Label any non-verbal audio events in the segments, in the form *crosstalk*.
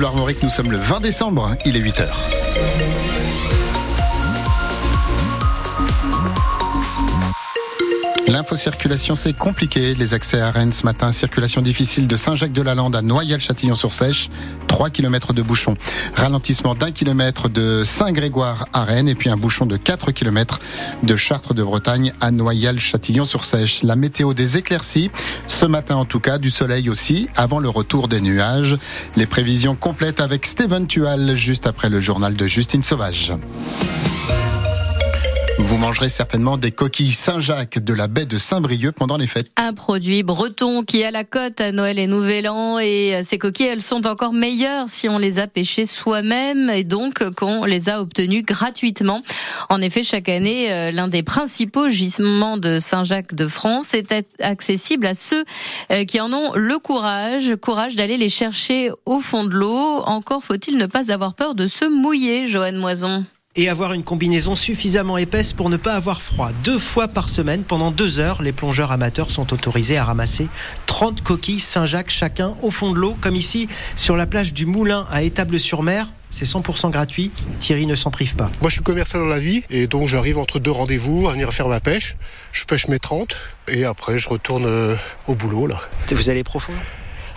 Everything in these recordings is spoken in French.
Bleu nous sommes le 20 décembre, il est 8h. L'infocirculation, c'est compliqué. Les accès à Rennes ce matin, circulation difficile de Saint-Jacques-de-la-Lande à Noyal-Châtillon-sur-Sèche, 3 km de bouchon. Ralentissement d'un kilomètre de Saint-Grégoire à Rennes et puis un bouchon de 4 km de Chartres de Bretagne à Noyal-Châtillon-sur-Sèche. La météo des éclaircies, ce matin en tout cas, du soleil aussi, avant le retour des nuages. Les prévisions complètes avec Steven Tual juste après le journal de Justine Sauvage. Vous mangerez certainement des coquilles Saint-Jacques de la baie de Saint-Brieuc pendant les fêtes. Un produit breton qui a la cote à Noël et Nouvel An et ces coquilles, elles sont encore meilleures si on les a pêchées soi-même et donc qu'on les a obtenues gratuitement. En effet, chaque année, euh, l'un des principaux gisements de Saint-Jacques de France est accessible à ceux euh, qui en ont le courage, courage d'aller les chercher au fond de l'eau. Encore faut-il ne pas avoir peur de se mouiller, Joanne Moison et avoir une combinaison suffisamment épaisse pour ne pas avoir froid. Deux fois par semaine, pendant deux heures, les plongeurs amateurs sont autorisés à ramasser 30 coquilles Saint-Jacques chacun au fond de l'eau, comme ici sur la plage du Moulin à Étable-sur-Mer. C'est 100% gratuit. Thierry ne s'en prive pas. Moi, je suis commercial dans la vie et donc j'arrive entre deux rendez-vous à venir faire ma pêche. Je pêche mes 30 et après je retourne euh, au boulot là. Vous allez profond?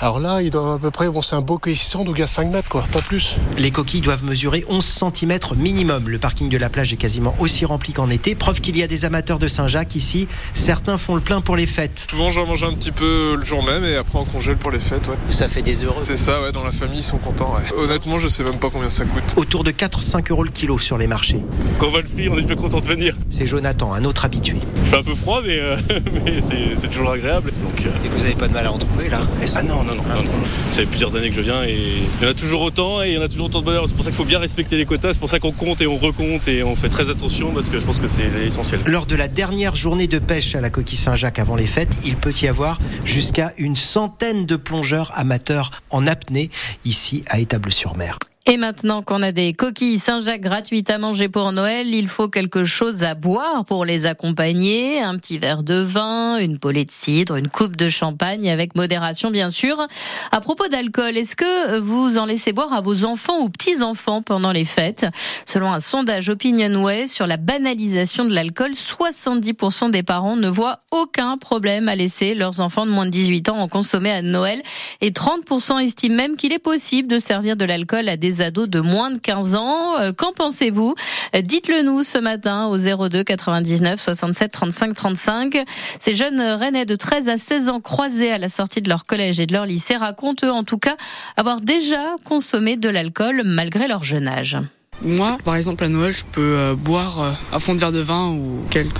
Alors là, il doit à peu près, bon, c'est un beau coefficient, donc il y a 5 mètres, quoi, pas plus. Les coquilles doivent mesurer 11 cm minimum. Le parking de la plage est quasiment aussi rempli qu'en été. Preuve qu'il y a des amateurs de Saint-Jacques ici. Certains font le plein pour les fêtes. Souvent, j'en mange un petit peu le jour même et après on congèle pour les fêtes, ouais. Ça fait des euros. C'est ça, ouais, dans la famille, ils sont contents, ouais. Honnêtement, je sais même pas combien ça coûte. Autour de 4-5 euros le kilo sur les marchés. Quand on va le faire, on est plus content de venir. C'est Jonathan, un autre habitué. Il fait un peu froid, mais, euh, *laughs* mais c'est toujours agréable. Donc, euh. Et vous n'avez pas de mal à en trouver là Ah non, non, non. non, non. Ça fait plusieurs années que je viens et il y en a toujours autant et il y en a toujours autant de bonheur. C'est pour ça qu'il faut bien respecter les quotas, c'est pour ça qu'on compte et on recompte et on fait très attention parce que je pense que c'est essentiel. Lors de la dernière journée de pêche à la coquille Saint-Jacques avant les fêtes, il peut y avoir jusqu'à une centaine de plongeurs amateurs en apnée ici à Étable-sur-Mer. Et maintenant qu'on a des coquilles Saint-Jacques gratuites à manger pour Noël, il faut quelque chose à boire pour les accompagner. Un petit verre de vin, une polée de cidre, une coupe de champagne avec modération bien sûr. À propos d'alcool, est-ce que vous en laissez boire à vos enfants ou petits-enfants pendant les fêtes? Selon un sondage Opinionway sur la banalisation de l'alcool, 70% des parents ne voient aucun problème à laisser leurs enfants de moins de 18 ans en consommer à Noël et 30% estiment même qu'il est possible de servir de l'alcool à des ados de moins de 15 ans. Euh, qu'en pensez-vous Dites-le nous ce matin au 02 99 67 35 35. Ces jeunes rennais de 13 à 16 ans croisés à la sortie de leur collège et de leur lycée racontent eux en tout cas avoir déjà consommé de l'alcool malgré leur jeune âge. Moi, par exemple, à Noël, je peux euh, boire euh, un fond de verre de vin ou quelques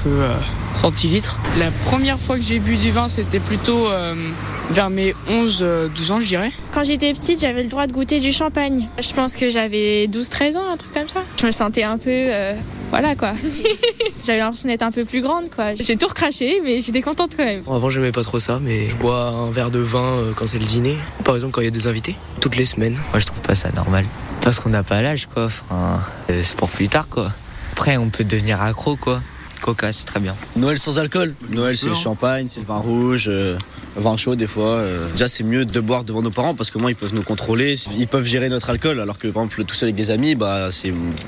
centilitres. La première fois que j'ai bu du vin, c'était plutôt vers mes 11-12 ans, je dirais. Quand j'étais petite, j'avais le droit de goûter du champagne. Je pense que j'avais 12-13 ans, un truc comme ça. Je me sentais un peu... Euh, voilà quoi. *laughs* j'avais l'impression d'être un peu plus grande quoi. J'ai tout recraché mais j'étais contente quand même. avant j'aimais pas trop ça mais je bois un verre de vin euh, quand c'est le dîner. Par exemple quand il y a des invités, toutes les semaines. Moi je trouve pas ça normal. Parce qu'on n'a pas l'âge quoi. Enfin, euh, c'est pour plus tard quoi. Après on peut devenir accro quoi. Coca, c'est très bien. Noël sans alcool. Noël, c'est le champagne, c'est le vin rouge, euh, vin chaud des fois. Euh. Déjà, c'est mieux de boire devant nos parents parce que moi, ils peuvent nous contrôler, ils peuvent gérer notre alcool. Alors que, par exemple, tout seul avec des amis, bah,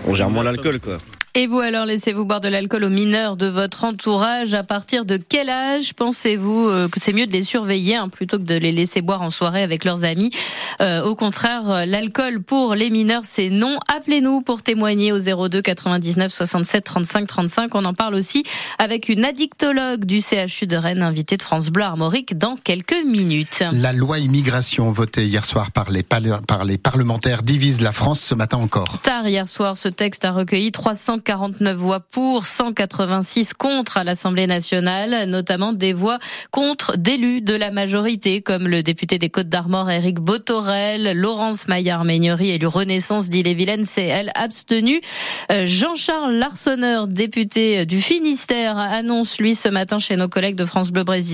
on gère moins l'alcool, quoi. Et vous alors, laissez-vous boire de l'alcool aux mineurs de votre entourage À partir de quel âge pensez-vous euh, que c'est mieux de les surveiller hein, plutôt que de les laisser boire en soirée avec leurs amis? Euh, Au contraire, euh, l'alcool pour les mineurs, c'est non. Appelez-nous pour témoigner au 02 99 67 35 35. On en parle aussi avec une addictologue du CHU de Rennes, invitée de France Bleu Armorique dans quelques minutes. La loi immigration votée hier soir par les, par les parlementaires divise la France ce matin encore. Tard hier soir, ce texte a recueilli 300 49 voix pour, 186 contre à l'Assemblée nationale, notamment des voix contre d'élus de la majorité, comme le député des Côtes-d'Armor Éric Botorel, Laurence Maillard-Meignery, élu Renaissance d'Ille-et-Vilaine, c'est elle abstenue. Euh, Jean-Charles Larsonneur, député du Finistère, annonce lui ce matin chez nos collègues de France Bleu Brésil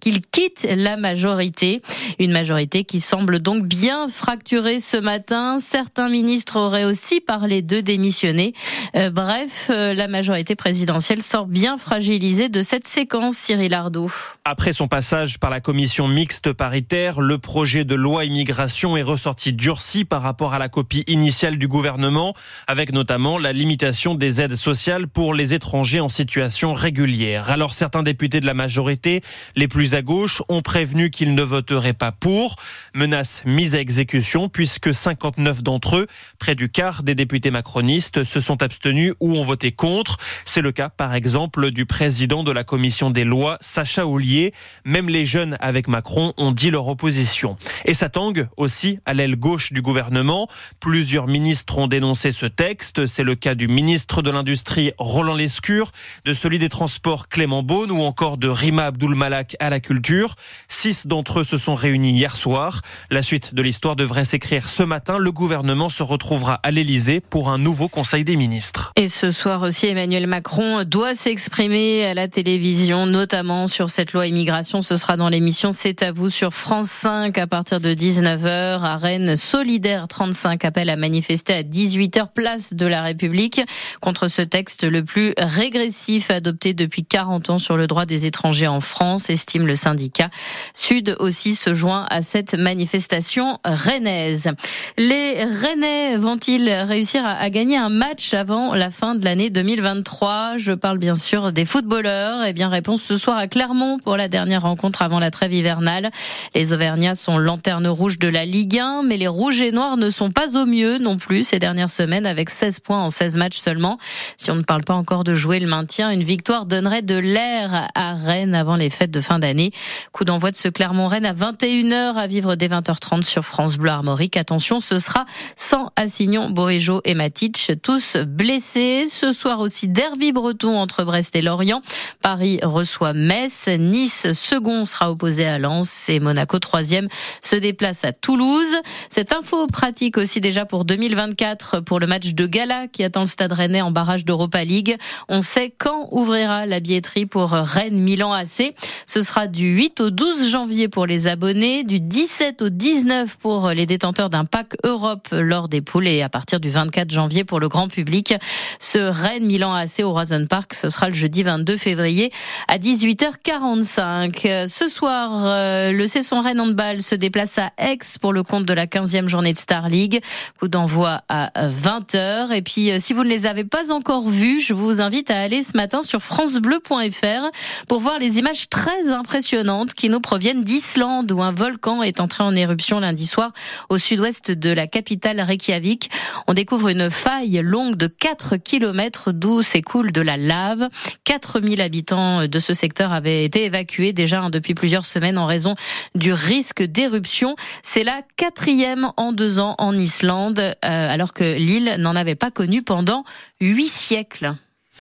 qu'il quitte la majorité. Une majorité qui semble donc bien fracturée ce matin. Certains ministres auraient aussi parlé de démissionner. Euh, Bref, euh, la majorité présidentielle sort bien fragilisée de cette séquence, Cyril Ardo. Après son passage par la commission mixte paritaire, le projet de loi immigration est ressorti durci par rapport à la copie initiale du gouvernement, avec notamment la limitation des aides sociales pour les étrangers en situation régulière. Alors certains députés de la majorité, les plus à gauche, ont prévenu qu'ils ne voteraient pas pour. Menace mise à exécution puisque 59 d'entre eux, près du quart des députés macronistes, se sont abstenus ou ont voté contre. C'est le cas par exemple du président de la commission des lois, Sacha Ollier. Même les jeunes avec Macron ont dit leur opposition. Et ça tangue aussi à l'aile gauche du gouvernement. Plusieurs ministres ont dénoncé ce texte. C'est le cas du ministre de l'Industrie, Roland Lescure, de celui des Transports, Clément Beaune, ou encore de Rima Abdul Malak à la culture. Six d'entre eux se sont réunis hier soir. La suite de l'histoire devrait s'écrire ce matin. Le gouvernement se retrouvera à l'Elysée pour un nouveau Conseil des ministres. Et ce soir aussi, Emmanuel Macron doit s'exprimer à la télévision, notamment sur cette loi immigration. Ce sera dans l'émission C'est à vous sur France 5 à partir de 19h à Rennes. Solidaire 35 appelle à manifester à 18h place de la République contre ce texte le plus régressif adopté depuis 40 ans sur le droit des étrangers en France, estime le syndicat. Sud aussi se joint à cette manifestation rennaise. Les Rennais vont-ils réussir à gagner un match avant la fin de l'année 2023 Je parle bien sûr des footballeurs. Eh bien, réponse ce soir à Clermont pour la dernière rencontre avant la trêve hivernale. Les Auvergnats sont lanterne rouge de la Ligue 1, mais les Rouges et Noirs ne sont pas au mieux non plus ces dernières semaines avec 16 points en 16 matchs seulement. Si on ne parle pas encore de jouer le maintien, une victoire donnerait de l'air à Rennes avant les fêtes de fin d'année. Coup d'envoi de ce Clermont-Rennes à 21h à vivre dès 20h30 sur France Bleu Armorique. Attention, ce sera sans Assignon, Bourigeau et Matic, tous blessés. Ce soir aussi, derby breton entre Brest et Lorient. Paris reçoit Metz. Nice, second, sera opposé à Lens et Monaco, troisième, se déplace à Toulouse. Cette info pratique aussi déjà pour 2024 pour le match de gala qui attend le Stade Rennais en barrage d'Europa League. On sait quand ouvrira la billetterie pour Rennes Milan AC. Ce sera du 8 au 12 janvier pour les abonnés, du 17 au 19 pour les détenteurs d'un pack Europe lors des poules et à partir du 24 janvier pour le grand public. Ce Rennes Milan AC au Horizon Park, ce sera le jeudi 22 février à 18h45. Ce soir, euh, le Cesson Rennes Handball se déplace à Aix pour le compte de la 15e journée de Star League. Coup d'envoi à 20h. Et puis, euh, si vous ne les avez pas encore vus, je vous invite à aller ce matin sur francebleu.fr pour voir les images très impressionnantes qui nous proviennent d'Islande où un volcan est entré en éruption lundi soir au sud-ouest de la capitale Reykjavik. On découvre une faille longue de 4 km d'où s'écoule de la lave. 4000 habitants de ce secteur avaient été évacués déjà hein, depuis plusieurs semaines en raison du risque d'éruption. C'est la quatrième en deux ans en Islande, euh, alors que l'île n'en avait pas connu pendant huit siècles.